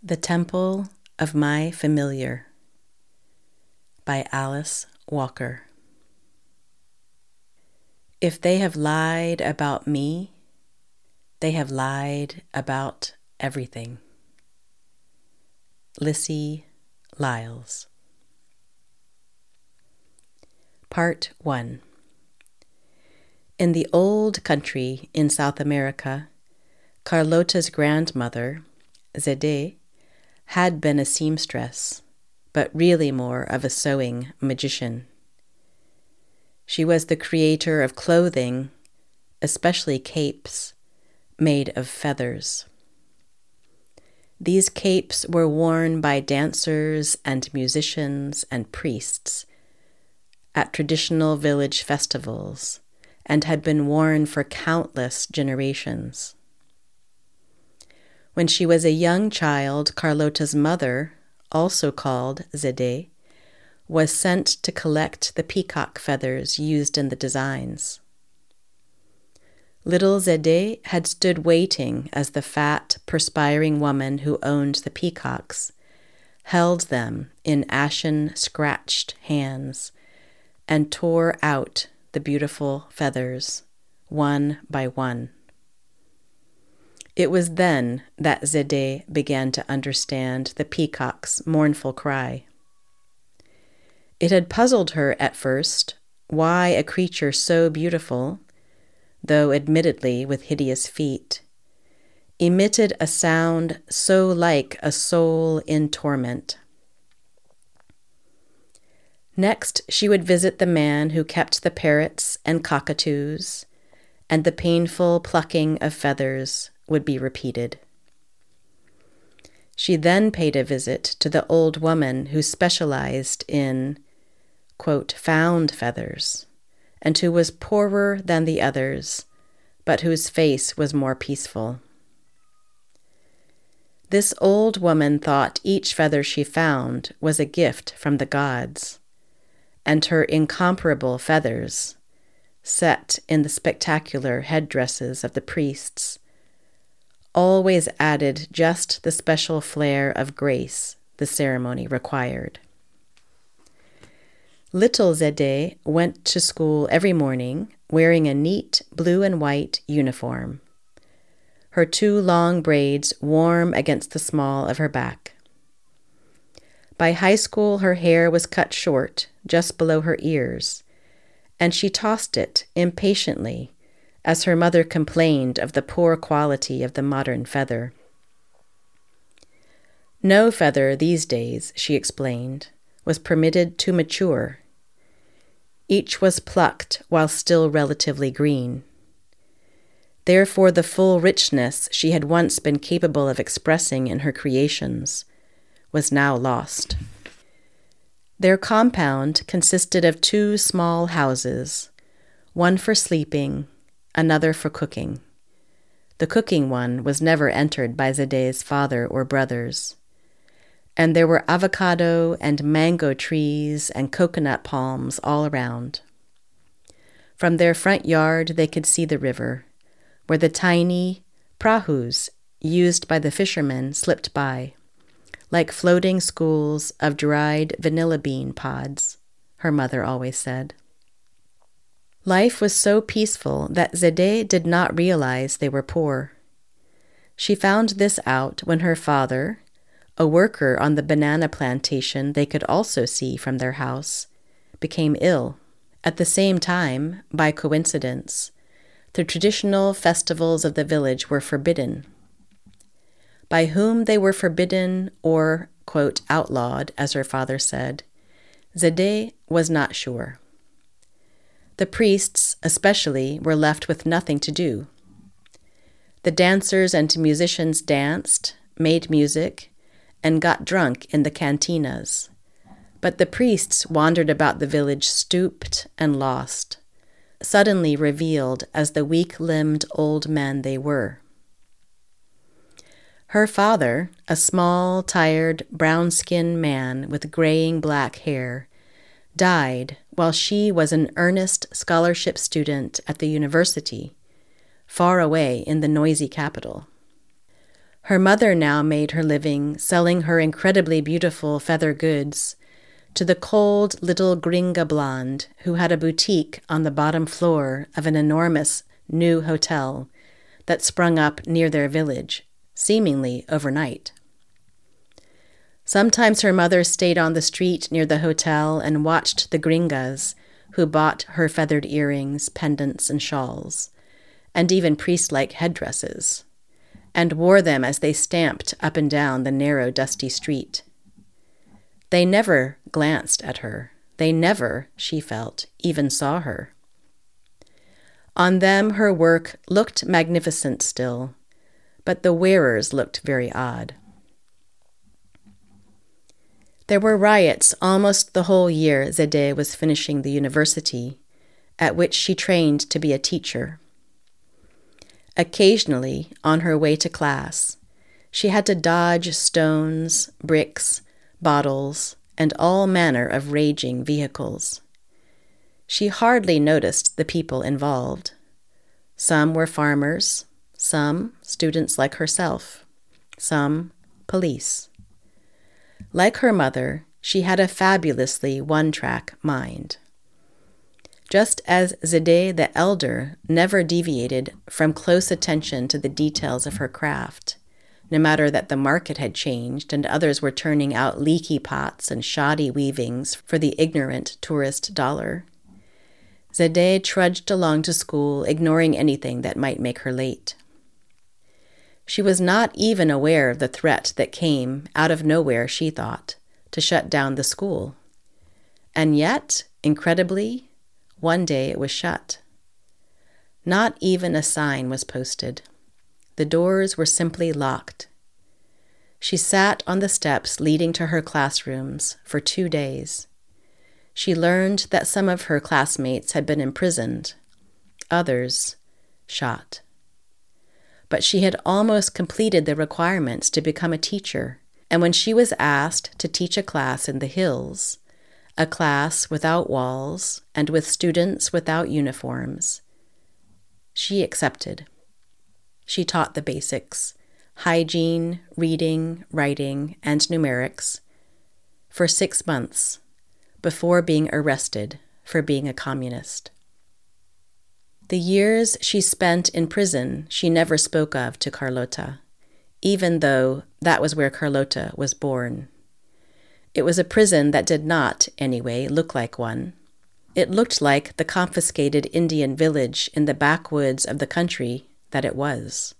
The Temple of My Familiar by Alice Walker. If they have lied about me, they have lied about everything. Lissie Lyles. Part 1 In the old country in South America, Carlota's grandmother, Zede, had been a seamstress, but really more of a sewing magician. She was the creator of clothing, especially capes, made of feathers. These capes were worn by dancers and musicians and priests at traditional village festivals and had been worn for countless generations. When she was a young child, Carlota's mother, also called Zede, was sent to collect the peacock feathers used in the designs. Little Zede had stood waiting as the fat, perspiring woman who owned the peacocks held them in ashen, scratched hands and tore out the beautiful feathers, one by one. It was then that Zede began to understand the peacock's mournful cry. It had puzzled her at first why a creature so beautiful, though admittedly with hideous feet, emitted a sound so like a soul in torment. Next, she would visit the man who kept the parrots and cockatoos, and the painful plucking of feathers would be repeated. She then paid a visit to the old woman who specialized in, quote, found feathers, and who was poorer than the others, but whose face was more peaceful. This old woman thought each feather she found was a gift from the gods, and her incomparable feathers, set in the spectacular headdresses of the priests, always added just the special flair of grace the ceremony required. Little Zede went to school every morning wearing a neat blue and white uniform, her two long braids warm against the small of her back. By high school, her hair was cut short, just below her ears, and she tossed it impatiently as her mother complained of the poor quality of the modern feather. No feather these days, she explained, was permitted to mature. Each was plucked while still relatively green. Therefore, the full richness she had once been capable of expressing in her creations was now lost. Their compound consisted of two small houses, one for sleeping another for cooking. The cooking one was never entered by Zede's father or brothers. And there were avocado and mango trees and coconut palms all around. From their front yard, they could see the river, where the tiny prahus used by the fishermen slipped by, like floating schools of dried vanilla bean pods, her mother always said. Life was so peaceful that Zede did not realize they were poor. She found this out when her father, a worker on the banana plantation they could also see from their house, became ill. At the same time, by coincidence, the traditional festivals of the village were forbidden. By whom they were forbidden or, quote, outlawed, as her father said, Zede was not sure. The priests, especially, were left with nothing to do. The dancers and musicians danced, made music, and got drunk in the cantinas. But the priests wandered about the village stooped and lost, suddenly revealed as the weak limbed old men they were. Her father, a small, tired, brown skinned man with graying black hair, died while she was an earnest scholarship student at the university, far away in the noisy capital. Her mother now made her living selling her incredibly beautiful feather goods to the cold little gringa blonde who had a boutique on the bottom floor of an enormous new hotel that sprung up near their village, seemingly overnight. Sometimes her mother stayed on the street near the hotel and watched the gringas who bought her feathered earrings, pendants, and shawls, and even priest like headdresses, and wore them as they stamped up and down the narrow, dusty street. They never glanced at her. They never, she felt, even saw her. On them, her work looked magnificent still, but the wearers looked very odd. There were riots almost the whole year Zédé was finishing the university, at which she trained to be a teacher. Occasionally, on her way to class, she had to dodge stones, bricks, bottles, and all manner of raging vehicles. She hardly noticed the people involved. Some were farmers, some students like herself, some police. Like her mother, she had a fabulously one track mind. Just as Zédé the elder never deviated from close attention to the details of her craft, no matter that the market had changed and others were turning out leaky pots and shoddy weavings for the ignorant tourist dollar. Zédé trudged along to school, ignoring anything that might make her late. She was not even aware of the threat that came out of nowhere, she thought, to shut down the school. And yet, incredibly, one day it was shut. Not even a sign was posted. The doors were simply locked. She sat on the steps leading to her classrooms for two days. She learned that some of her classmates had been imprisoned, others shot but she had almost completed the requirements to become a teacher. And when she was asked to teach a class in the hills, a class without walls and with students without uniforms, she accepted. She taught the basics hygiene, reading, writing, and numerics for six months before being arrested for being a communist. The years she spent in prison she never spoke of to Carlota, even though that was where Carlota was born. It was a prison that did not, anyway, look like one. It looked like the confiscated Indian village in the backwoods of the country that it was.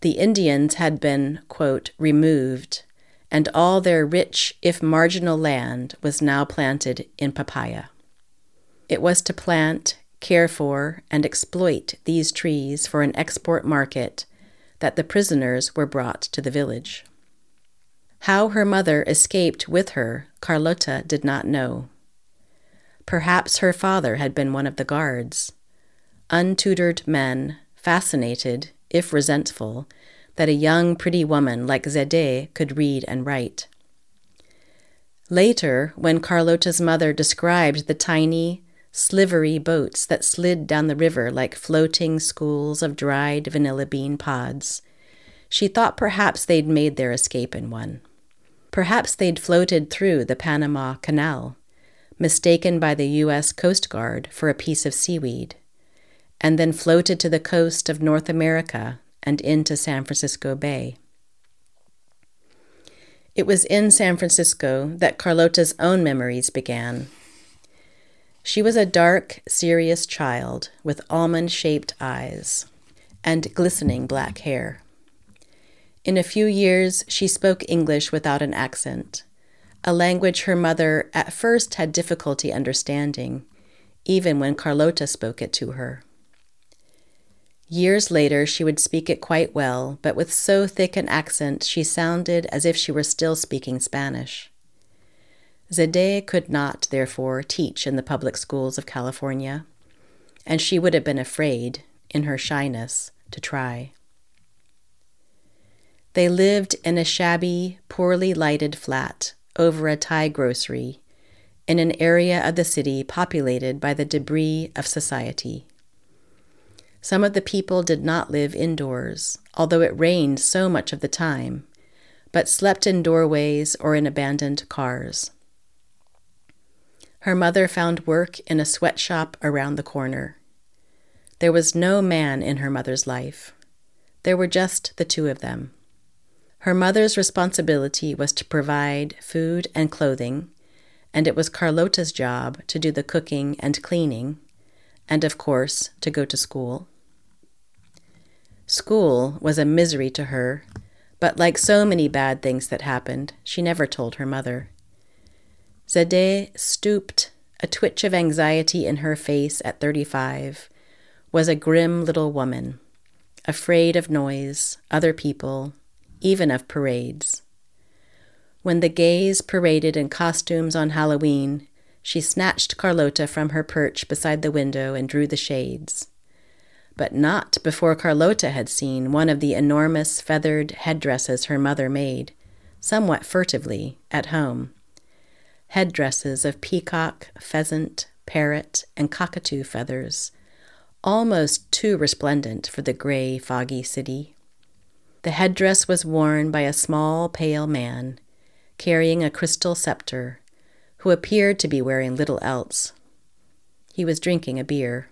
The Indians had been, quote, removed, and all their rich, if marginal land was now planted in papaya. It was to plant care for, and exploit these trees for an export market that the prisoners were brought to the village. How her mother escaped with her, Carlota did not know. Perhaps her father had been one of the guards. Untutored men, fascinated, if resentful, that a young, pretty woman like Zédé could read and write. Later, when Carlota's mother described the tiny, slivery boats that slid down the river like floating schools of dried vanilla bean pods. She thought perhaps they'd made their escape in one. Perhaps they'd floated through the Panama Canal, mistaken by the U.S. Coast Guard for a piece of seaweed, and then floated to the coast of North America and into San Francisco Bay. It was in San Francisco that Carlota's own memories began she was a dark, serious child with almond shaped eyes and glistening black hair. In a few years, she spoke English without an accent, a language her mother at first had difficulty understanding, even when Carlota spoke it to her. Years later, she would speak it quite well, but with so thick an accent she sounded as if she were still speaking Spanish. Zédé could not, therefore, teach in the public schools of California, and she would have been afraid, in her shyness, to try. They lived in a shabby, poorly lighted flat over a Thai grocery in an area of the city populated by the debris of society. Some of the people did not live indoors, although it rained so much of the time, but slept in doorways or in abandoned cars. Her mother found work in a sweatshop around the corner. There was no man in her mother's life. There were just the two of them. Her mother's responsibility was to provide food and clothing, and it was Carlota's job to do the cooking and cleaning, and of course, to go to school. School was a misery to her, but like so many bad things that happened, she never told her mother. Zede stooped, a twitch of anxiety in her face at 35, was a grim little woman, afraid of noise, other people, even of parades. When the gays paraded in costumes on Halloween, she snatched Carlota from her perch beside the window and drew the shades. But not before Carlota had seen one of the enormous feathered headdresses her mother made, somewhat furtively, at home. Headdresses of peacock, pheasant, parrot, and cockatoo feathers, almost too resplendent for the gray, foggy city. The headdress was worn by a small, pale man, carrying a crystal scepter, who appeared to be wearing little else. He was drinking a beer.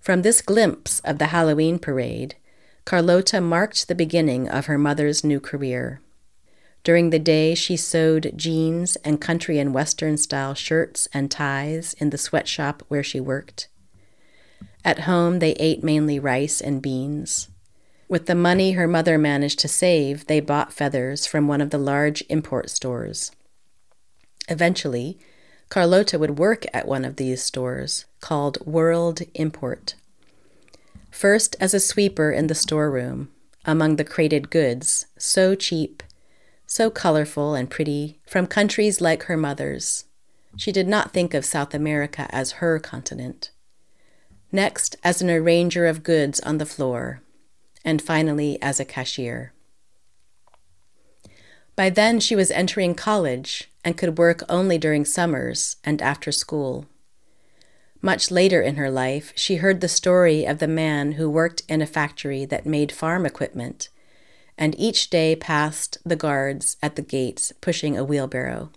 From this glimpse of the Halloween parade, Carlota marked the beginning of her mother's new career. During the day, she sewed jeans and country and western style shirts and ties in the sweatshop where she worked. At home, they ate mainly rice and beans. With the money her mother managed to save, they bought feathers from one of the large import stores. Eventually, Carlota would work at one of these stores, called World Import. First as a sweeper in the storeroom, among the crated goods, so cheap, so colorful and pretty, from countries like her mother's. She did not think of South America as her continent. Next, as an arranger of goods on the floor, and finally as a cashier. By then, she was entering college and could work only during summers and after school. Much later in her life, she heard the story of the man who worked in a factory that made farm equipment, and each day passed the guards at the gates pushing a wheelbarrow.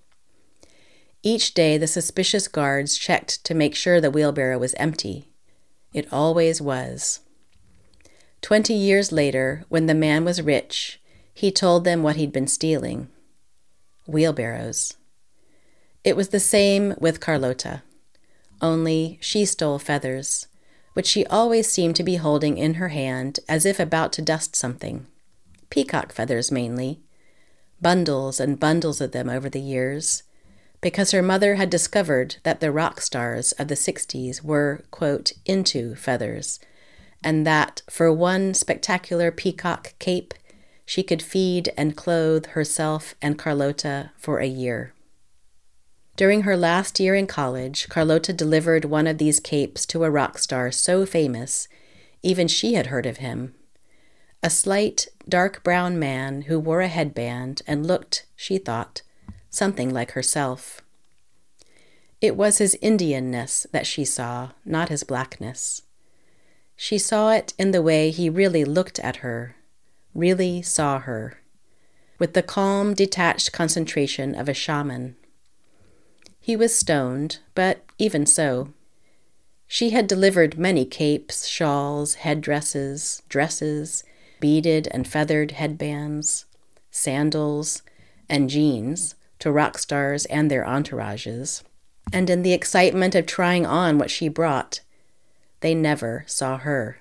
Each day, the suspicious guards checked to make sure the wheelbarrow was empty. It always was. Twenty years later, when the man was rich, he told them what he'd been stealing wheelbarrows. It was the same with Carlota, only she stole feathers, which she always seemed to be holding in her hand as if about to dust something. Peacock feathers mainly, bundles and bundles of them over the years, because her mother had discovered that the rock stars of the 60s were, quote, into feathers and that for one spectacular peacock cape, she could feed and clothe herself and Carlota for a year. During her last year in college, Carlota delivered one of these capes to a rock star so famous, even she had heard of him. A slight, dark brown man who wore a headband and looked, she thought, something like herself. It was his Indianness that she saw, not his blackness. She saw it in the way he really looked at her, really saw her, with the calm, detached concentration of a shaman. He was stoned, but even so. She had delivered many capes, shawls, headdresses, dresses, beaded and feathered headbands, sandals, and jeans to rock stars and their entourages. And in the excitement of trying on what she brought, they never saw her.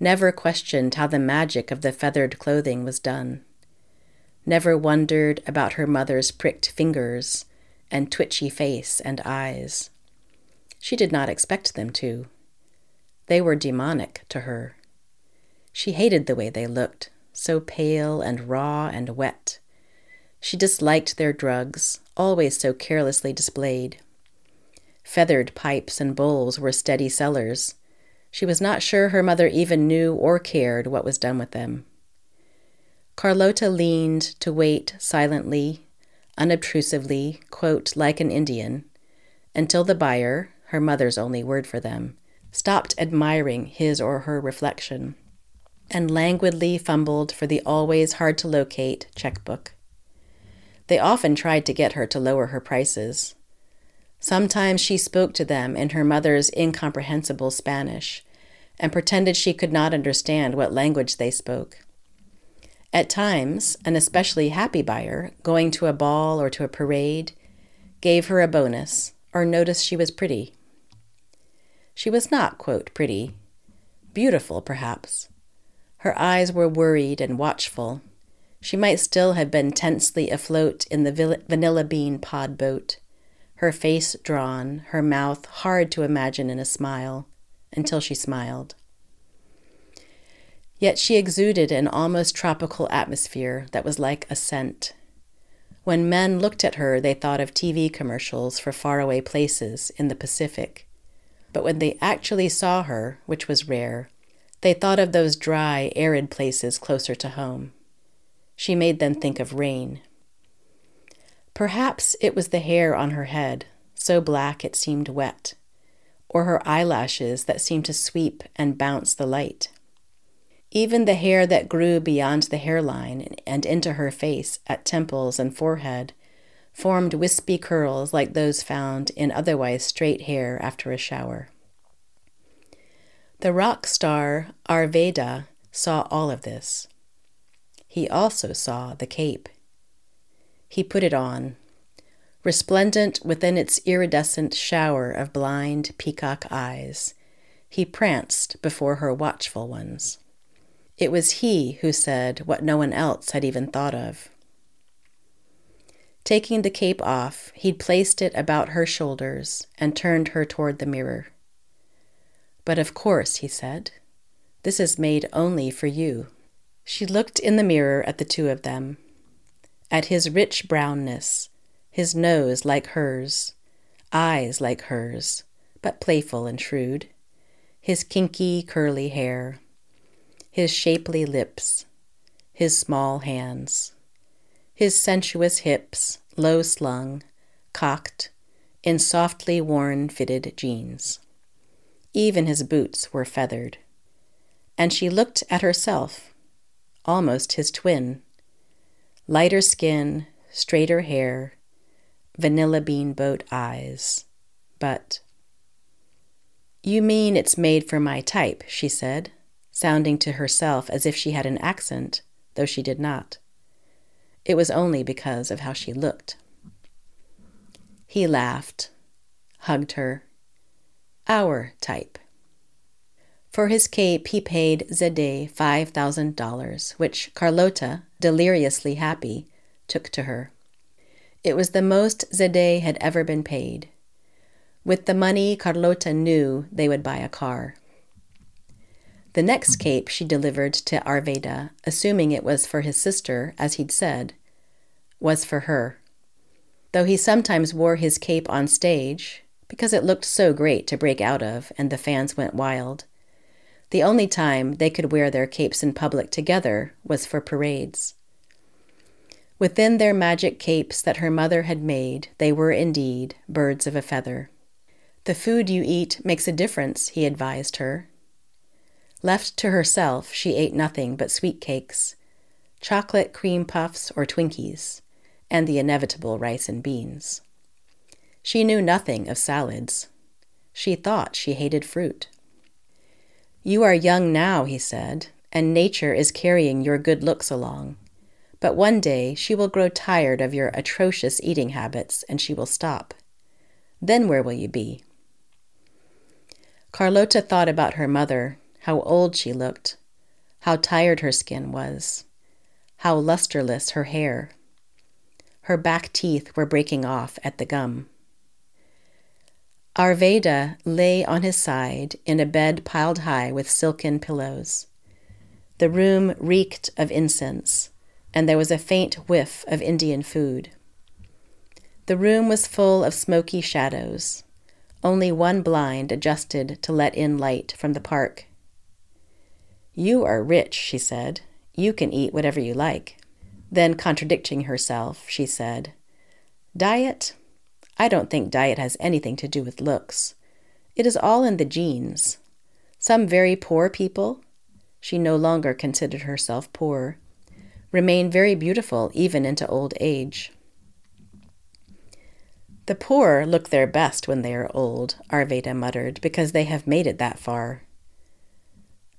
Never questioned how the magic of the feathered clothing was done. Never wondered about her mother's pricked fingers and twitchy face and eyes. She did not expect them to. They were demonic to her. She hated the way they looked, so pale and raw and wet. She disliked their drugs, always so carelessly displayed. Feathered pipes and bowls were steady sellers. She was not sure her mother even knew or cared what was done with them. Carlota leaned to wait silently, unobtrusively, quote, like an Indian, until the buyer, her mother's only word for them, stopped admiring his or her reflection, and languidly fumbled for the always hard to locate checkbook. They often tried to get her to lower her prices. Sometimes she spoke to them in her mother's incomprehensible Spanish and pretended she could not understand what language they spoke. At times, an especially happy buyer, going to a ball or to a parade, gave her a bonus or noticed she was pretty. She was not, quote, pretty, beautiful, perhaps. Her eyes were worried and watchful. She might still have been tensely afloat in the vanilla bean pod boat, her face drawn, her mouth hard to imagine in a smile, until she smiled. Yet she exuded an almost tropical atmosphere that was like a scent. When men looked at her, they thought of TV commercials for faraway places in the Pacific. But when they actually saw her, which was rare, they thought of those dry, arid places closer to home. She made them think of rain. Perhaps it was the hair on her head, so black it seemed wet, or her eyelashes that seemed to sweep and bounce the light. Even the hair that grew beyond the hairline and into her face at temples and forehead formed wispy curls like those found in otherwise straight hair after a shower. The rock star Arveda saw all of this. He also saw the cape. He put it on, resplendent within its iridescent shower of blind peacock eyes. He pranced before her watchful ones. It was he who said what no one else had even thought of. Taking the cape off, he'd placed it about her shoulders and turned her toward the mirror. But of course, he said, this is made only for you. She looked in the mirror at the two of them, at his rich brownness, his nose like hers, eyes like hers, but playful and shrewd, his kinky, curly hair his shapely lips, his small hands, his sensuous hips, low slung, cocked, in softly worn fitted jeans. Even his boots were feathered. And she looked at herself, almost his twin. Lighter skin, straighter hair, vanilla bean boat eyes. But. You mean it's made for my type, she said, sounding to herself as if she had an accent, though she did not. It was only because of how she looked. He laughed, hugged her. Our type. For his cape, he paid Zede $5,000, which Carlota, deliriously happy, took to her. It was the most Zede had ever been paid. With the money, Carlota knew they would buy a car. The next cape she delivered to Arveda, assuming it was for his sister, as he'd said, was for her. Though he sometimes wore his cape on stage, because it looked so great to break out of and the fans went wild. The only time they could wear their capes in public together was for parades. Within their magic capes that her mother had made, they were indeed birds of a feather. The food you eat makes a difference, he advised her, Left to herself, she ate nothing but sweet cakes, chocolate cream puffs or Twinkies, and the inevitable rice and beans. She knew nothing of salads. She thought she hated fruit. You are young now, he said, and nature is carrying your good looks along. But one day she will grow tired of your atrocious eating habits and she will stop. Then where will you be? Carlota thought about her mother how old she looked, how tired her skin was, how lusterless her hair. Her back teeth were breaking off at the gum. Arveda lay on his side in a bed piled high with silken pillows. The room reeked of incense, and there was a faint whiff of Indian food. The room was full of smoky shadows, only one blind adjusted to let in light from the park. You are rich, she said. You can eat whatever you like. Then, contradicting herself, she said, Diet? I don't think diet has anything to do with looks. It is all in the genes. Some very poor people, she no longer considered herself poor, remain very beautiful even into old age. The poor look their best when they are old, Arveda muttered, because they have made it that far.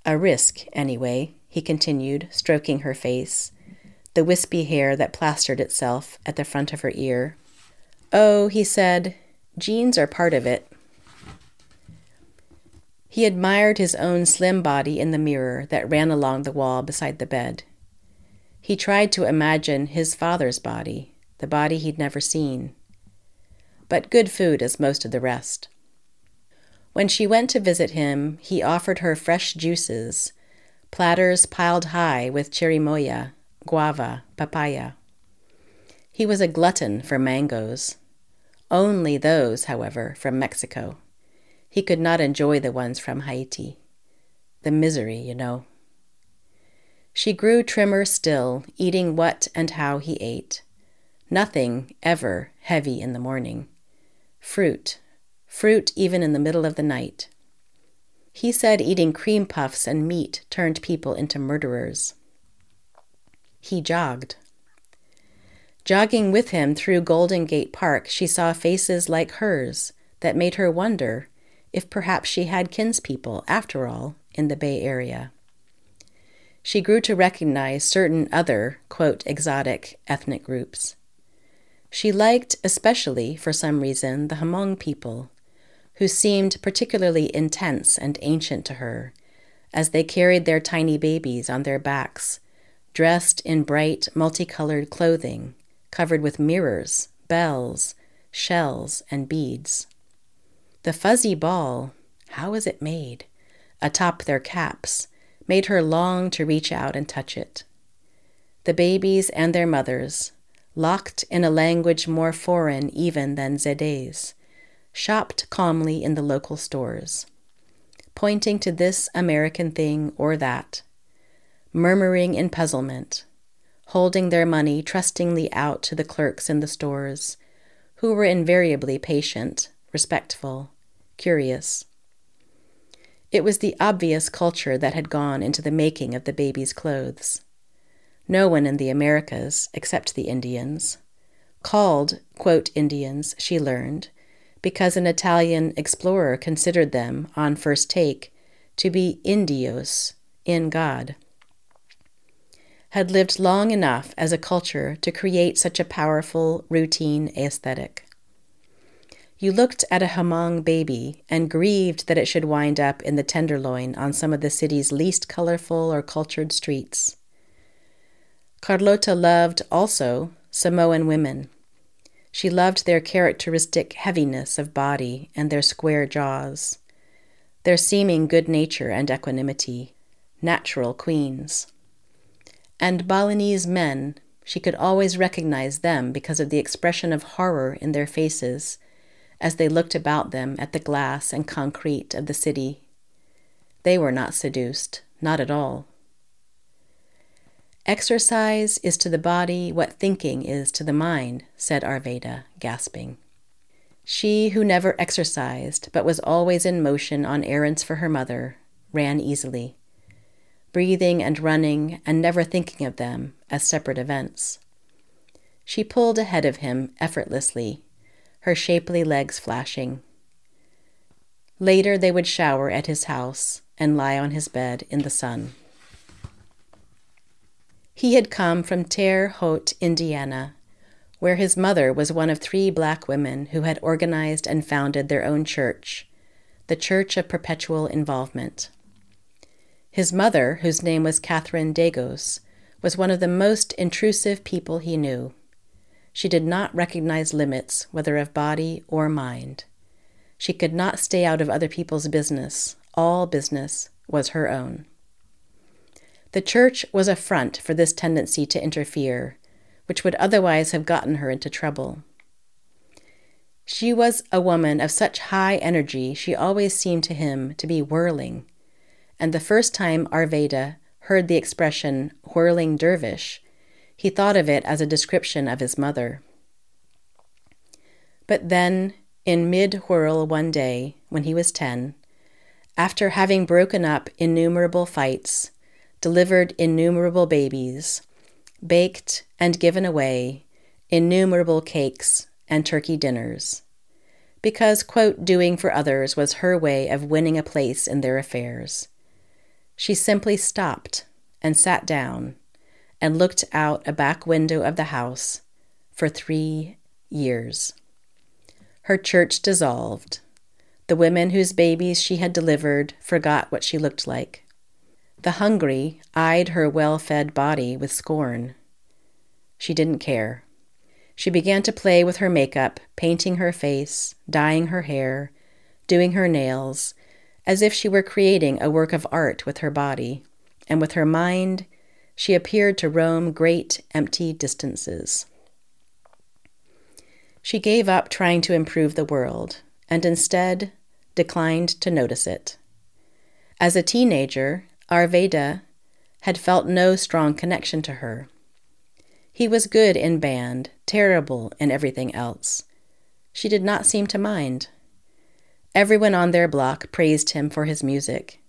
A risk, anyway, he continued, stroking her face, the wispy hair that plastered itself at the front of her ear. Oh, he said, genes are part of it. He admired his own slim body in the mirror that ran along the wall beside the bed. He tried to imagine his father's body, the body he'd never seen but good food is most of the rest. When she went to visit him, he offered her fresh juices, platters piled high with chirimoya, guava, papaya. He was a glutton for mangoes. Only those, however, from Mexico. He could not enjoy the ones from Haiti. The misery, you know. She grew trimmer still, eating what and how he ate. Nothing ever heavy in the morning. Fruit, fruit even in the middle of the night. He said eating cream puffs and meat turned people into murderers. He jogged. Jogging with him through Golden Gate Park, she saw faces like hers that made her wonder if perhaps she had kinspeople, after all, in the Bay Area. She grew to recognize certain other, quote, exotic ethnic groups. She liked, especially for some reason, the Hmong people, who seemed particularly intense and ancient to her, as they carried their tiny babies on their backs, dressed in bright, multicolored clothing, covered with mirrors, bells, shells, and beads. The fuzzy ball, how was it made, atop their caps, made her long to reach out and touch it. The babies and their mothers, locked in a language more foreign even than Zede's, shopped calmly in the local stores, pointing to this American thing or that, murmuring in puzzlement, holding their money trustingly out to the clerks in the stores, who were invariably patient, respectful, curious. It was the obvious culture that had gone into the making of the baby's clothes no one in the Americas, except the Indians, called, quote, Indians, she learned, because an Italian explorer considered them, on first take, to be Indios, in God, had lived long enough as a culture to create such a powerful, routine aesthetic. You looked at a Hmong baby and grieved that it should wind up in the Tenderloin on some of the city's least colorful or cultured streets. Carlota loved also Samoan women. She loved their characteristic heaviness of body and their square jaws, their seeming good nature and equanimity, natural queens. And Balinese men, she could always recognize them because of the expression of horror in their faces as they looked about them at the glass and concrete of the city. They were not seduced, not at all. Exercise is to the body what thinking is to the mind, said Arveda, gasping. She who never exercised, but was always in motion on errands for her mother, ran easily, breathing and running and never thinking of them as separate events. She pulled ahead of him effortlessly, her shapely legs flashing. Later they would shower at his house and lie on his bed in the sun. He had come from Terre Haute, Indiana, where his mother was one of three black women who had organized and founded their own church, the Church of Perpetual Involvement. His mother, whose name was Catherine Dagos, was one of the most intrusive people he knew. She did not recognize limits, whether of body or mind. She could not stay out of other people's business. All business was her own. The church was a front for this tendency to interfere, which would otherwise have gotten her into trouble. She was a woman of such high energy, she always seemed to him to be whirling. And the first time Arveda heard the expression whirling dervish, he thought of it as a description of his mother. But then, in mid whirl one day, when he was ten, After having broken up innumerable fights, delivered innumerable babies, baked and given away innumerable cakes and turkey dinners, because, quote, doing for others was her way of winning a place in their affairs. She simply stopped and sat down and looked out a back window of the house for three years. Her church dissolved. The women whose babies she had delivered forgot what she looked like. The hungry eyed her well fed body with scorn. She didn't care. She began to play with her makeup, painting her face, dyeing her hair, doing her nails, as if she were creating a work of art with her body, and with her mind, she appeared to roam great empty distances. She gave up trying to improve the world, and instead declined to notice it. As a teenager, Arveda had felt no strong connection to her. He was good in band, terrible in everything else. She did not seem to mind. Everyone on their block praised him for his music.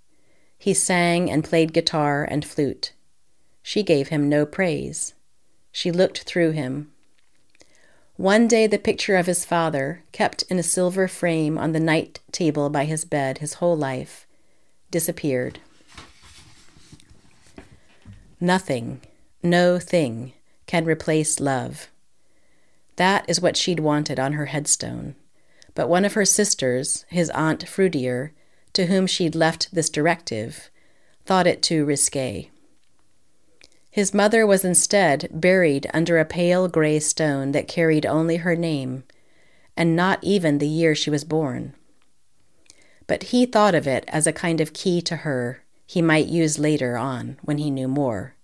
He sang and played guitar and flute. She gave him no praise. She looked through him. One day, the picture of his father, kept in a silver frame on the night table by his bed his whole life, disappeared. Nothing, no thing, can replace love. That is what she'd wanted on her headstone. But one of her sisters, his aunt Frudier, to whom she'd left this directive, thought it too risque. His mother was instead buried under a pale gray stone that carried only her name, and not even the year she was born. But he thought of it as a kind of key to her he might use later on when he knew more.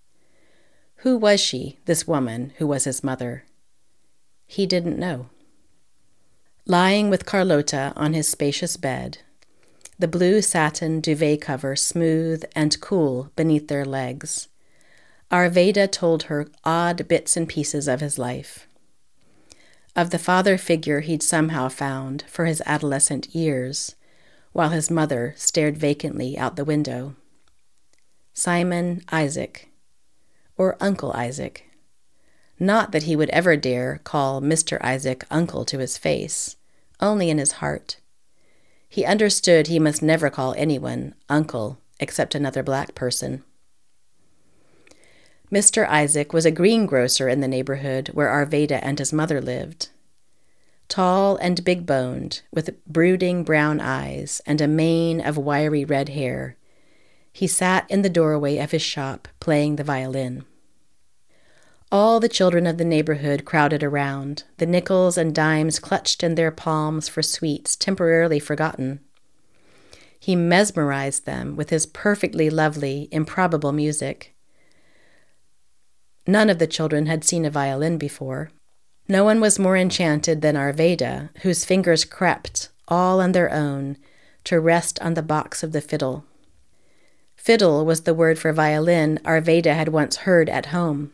Who was she, this woman who was his mother? He didn't know. Lying with Carlota on his spacious bed, the blue satin duvet cover smooth and cool beneath their legs, Arveda told her odd bits and pieces of his life. Of the father figure he'd somehow found for his adolescent years, while his mother stared vacantly out the window. Simon Isaac, or Uncle Isaac. Not that he would ever dare call Mr. Isaac uncle to his face, only in his heart. He understood he must never call anyone uncle except another black person. Mr. Isaac was a greengrocer in the neighborhood where Arveda and his mother lived. Tall and big boned, with brooding brown eyes and a mane of wiry red hair, he sat in the doorway of his shop playing the violin. All the children of the neighborhood crowded around, the nickels and dimes clutched in their palms for sweets temporarily forgotten. He mesmerized them with his perfectly lovely, improbable music. None of the children had seen a violin before. No one was more enchanted than Arveda, whose fingers crept, all on their own, to rest on the box of the fiddle. Fiddle was the word for violin Arveda had once heard at home.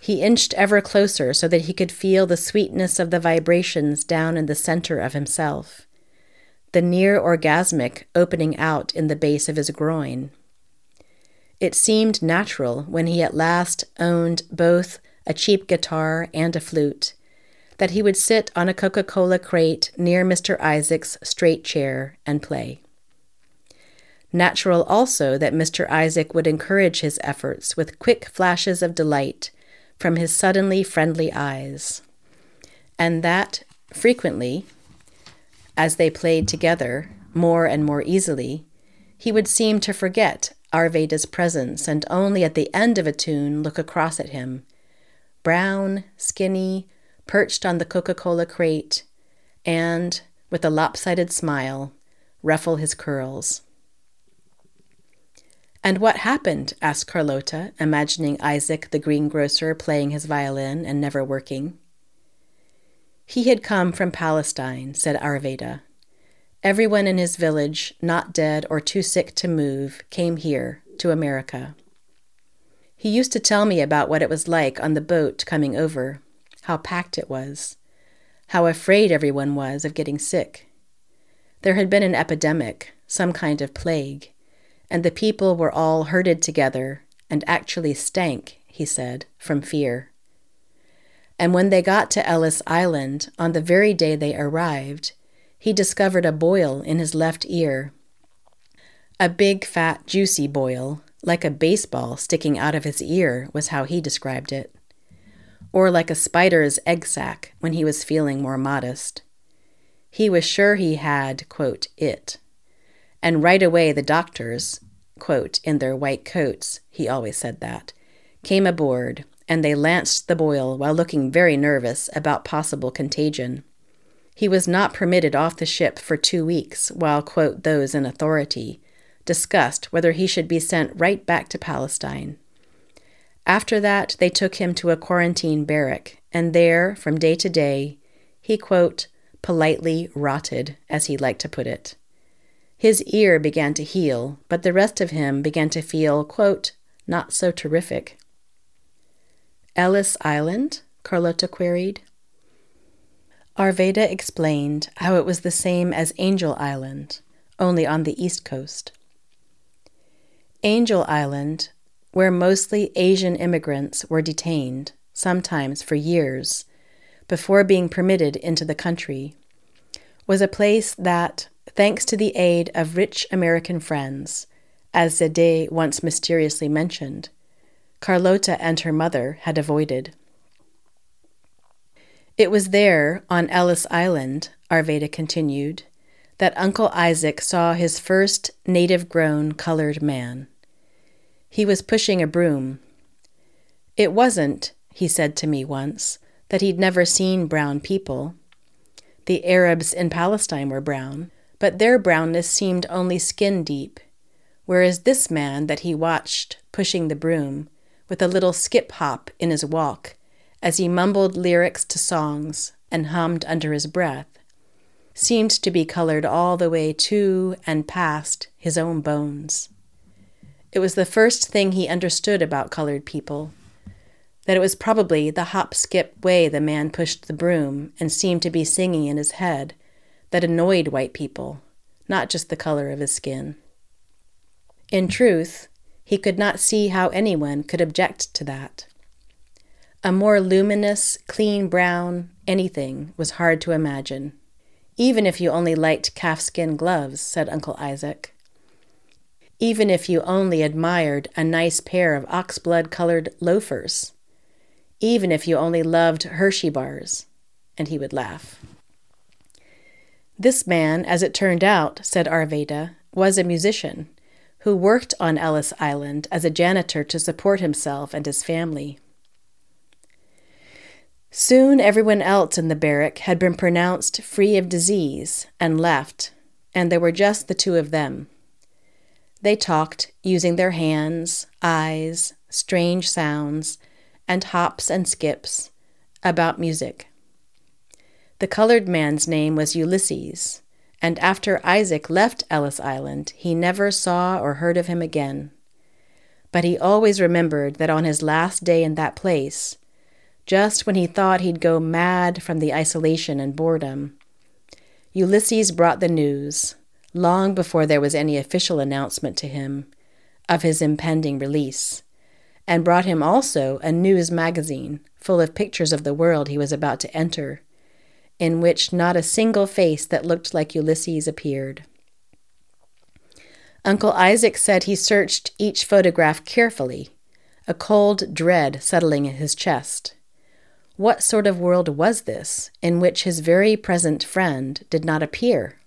He inched ever closer so that he could feel the sweetness of the vibrations down in the center of himself, the near orgasmic opening out in the base of his groin. It seemed natural when he at last owned both a cheap guitar and a flute that he would sit on a Coca Cola crate near Mr. Isaac's straight chair and play. Natural also that Mr. Isaac would encourage his efforts with quick flashes of delight from his suddenly friendly eyes, and that frequently, as they played together more and more easily, he would seem to forget Arveda's presence and only at the end of a tune look across at him, brown, skinny, perched on the Coca Cola crate, and, with a lopsided smile, ruffle his curls. And what happened? asked Carlota, imagining Isaac the greengrocer playing his violin and never working. He had come from Palestine, said Arveda. Everyone in his village, not dead or too sick to move, came here, to America. He used to tell me about what it was like on the boat coming over, how packed it was, how afraid everyone was of getting sick. There had been an epidemic, some kind of plague, and the people were all herded together and actually stank, he said, from fear. And when they got to Ellis Island on the very day they arrived, he discovered a boil in his left ear. A big, fat, juicy boil, like a baseball sticking out of his ear, was how he described it. Or like a spider's egg sac when he was feeling more modest. He was sure he had, quote, it. And right away the doctors, quote, in their white coats, he always said that, came aboard, and they lanced the boil while looking very nervous about possible contagion. He was not permitted off the ship for two weeks while, quote, those in authority discussed whether he should be sent right back to Palestine. After that, they took him to a quarantine barrack, and there, from day to day, he, quote, politely rotted, as he liked to put it. His ear began to heal, but the rest of him began to feel, quote, not so terrific. Ellis Island? Carlotta queried. Arveyda explained how it was the same as Angel Island, only on the east coast. Angel Island, where mostly Asian immigrants were detained, sometimes for years, before being permitted into the country, was a place that, thanks to the aid of rich American friends, as Zede once mysteriously mentioned, Carlotta and her mother had avoided. It was there, on Ellis Island, Arveyda continued, that Uncle Isaac saw his first native grown colored man. He was pushing a broom. It wasn't, he said to me once, that he'd never seen brown people. The Arabs in Palestine were brown, but their brownness seemed only skin deep, whereas this man that he watched pushing the broom, with a little skip hop in his walk, as he mumbled lyrics to songs and hummed under his breath, seemed to be colored all the way to and past his own bones. It was the first thing he understood about colored people that it was probably the hop skip way the man pushed the broom and seemed to be singing in his head that annoyed white people, not just the color of his skin. In truth, he could not see how anyone could object to that. A more luminous, clean brown anything was hard to imagine, even if you only liked calfskin gloves, said Uncle Isaac. Even if you only admired a nice pair of oxblood colored loafers even if you only loved Hershey bars. And he would laugh. This man, as it turned out, said Arveyda, was a musician who worked on Ellis Island as a janitor to support himself and his family. Soon everyone else in the barrack had been pronounced free of disease and left, and there were just the two of them. They talked using their hands, eyes, strange sounds, and hops and skips about music. The colored man's name was Ulysses, and after Isaac left Ellis Island, he never saw or heard of him again. But he always remembered that on his last day in that place, just when he thought he'd go mad from the isolation and boredom, Ulysses brought the news, long before there was any official announcement to him, of his impending release and brought him also a news magazine full of pictures of the world he was about to enter, in which not a single face that looked like Ulysses appeared. Uncle Isaac said he searched each photograph carefully, a cold dread settling in his chest. What sort of world was this in which his very present friend did not appear?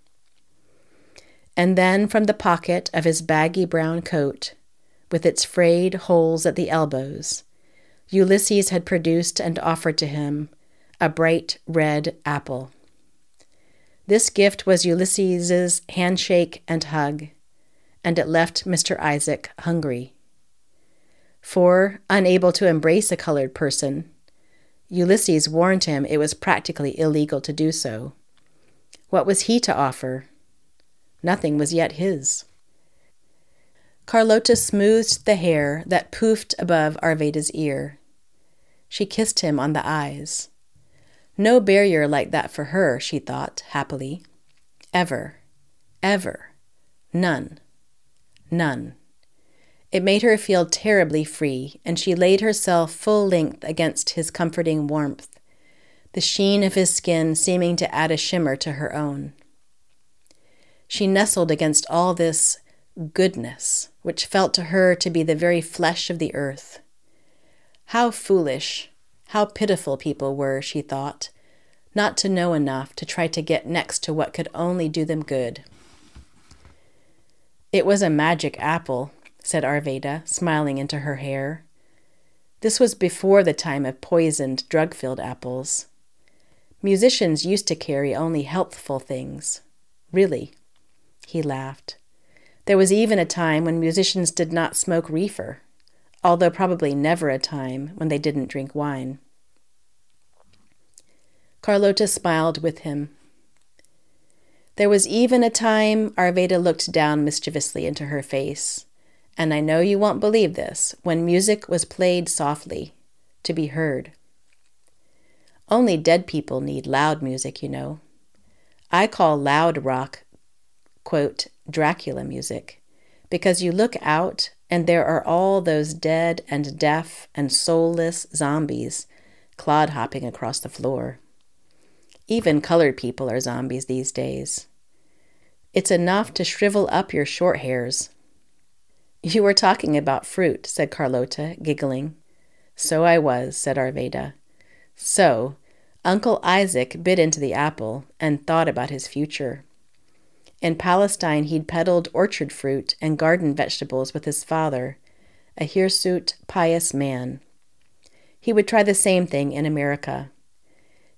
And then from the pocket of his baggy brown coat, with its frayed holes at the elbows, Ulysses had produced and offered to him a bright red apple. This gift was Ulysses's handshake and hug, and it left Mr. Isaac hungry. For, unable to embrace a colored person, Ulysses warned him it was practically illegal to do so. What was he to offer? Nothing was yet his. Carlotta smoothed the hair that poofed above Arveyda's ear. She kissed him on the eyes. No barrier like that for her, she thought happily. Ever, ever, None. None. It made her feel terribly free, and she laid herself full length against his comforting warmth, the sheen of his skin seeming to add a shimmer to her own. She nestled against all this goodness, which felt to her to be the very flesh of the earth. How foolish, how pitiful people were, she thought, not to know enough to try to get next to what could only do them good. It was a magic apple, said Arveyda, smiling into her hair. This was before the time of poisoned, drug filled apples. Musicians used to carry only healthful things. Really. He laughed. There was even a time when musicians did not smoke reefer, although probably never a time when they didn't drink wine. Carlotta smiled with him. There was even a time Arveyda looked down mischievously into her face, and I know you won't believe this, when music was played softly, to be heard. Only dead people need loud music, you know. I call loud rock, quote, Dracula music, because you look out and there are all those dead and deaf and soulless zombies clod hopping across the floor. Even colored people are zombies these days. It's enough to shrivel up your short hairs. You were talking about fruit, said Carlotta, giggling. So I was, said Arveyda. So, Uncle Isaac bit into the apple and thought about his future. In Palestine, he'd peddled orchard fruit and garden vegetables with his father, a hirsute, pious man. He would try the same thing in America.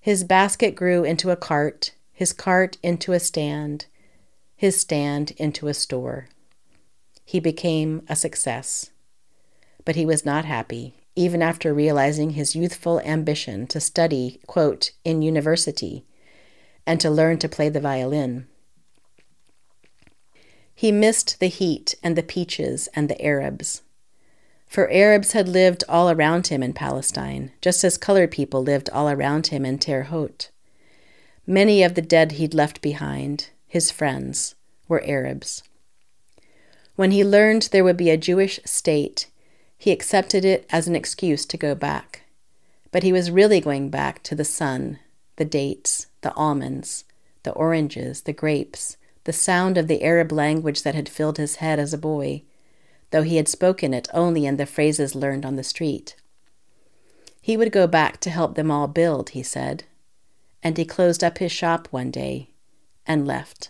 His basket grew into a cart, his cart into a stand, his stand into a store. He became a success. But he was not happy, even after realizing his youthful ambition to study, quote, in university and to learn to play the violin. He missed the heat and the peaches and the Arabs for Arabs had lived all around him in Palestine, just as colored people lived all around him in Terre Haute. Many of the dead he'd left behind, his friends, were Arabs. When he learned there would be a Jewish state, he accepted it as an excuse to go back. But he was really going back to the sun, the dates, the almonds, the oranges, the grapes, the sound of the Arab language that had filled his head as a boy though he had spoken it only in the phrases learned on the street. He would go back to help them all build, he said, and he closed up his shop one day and left.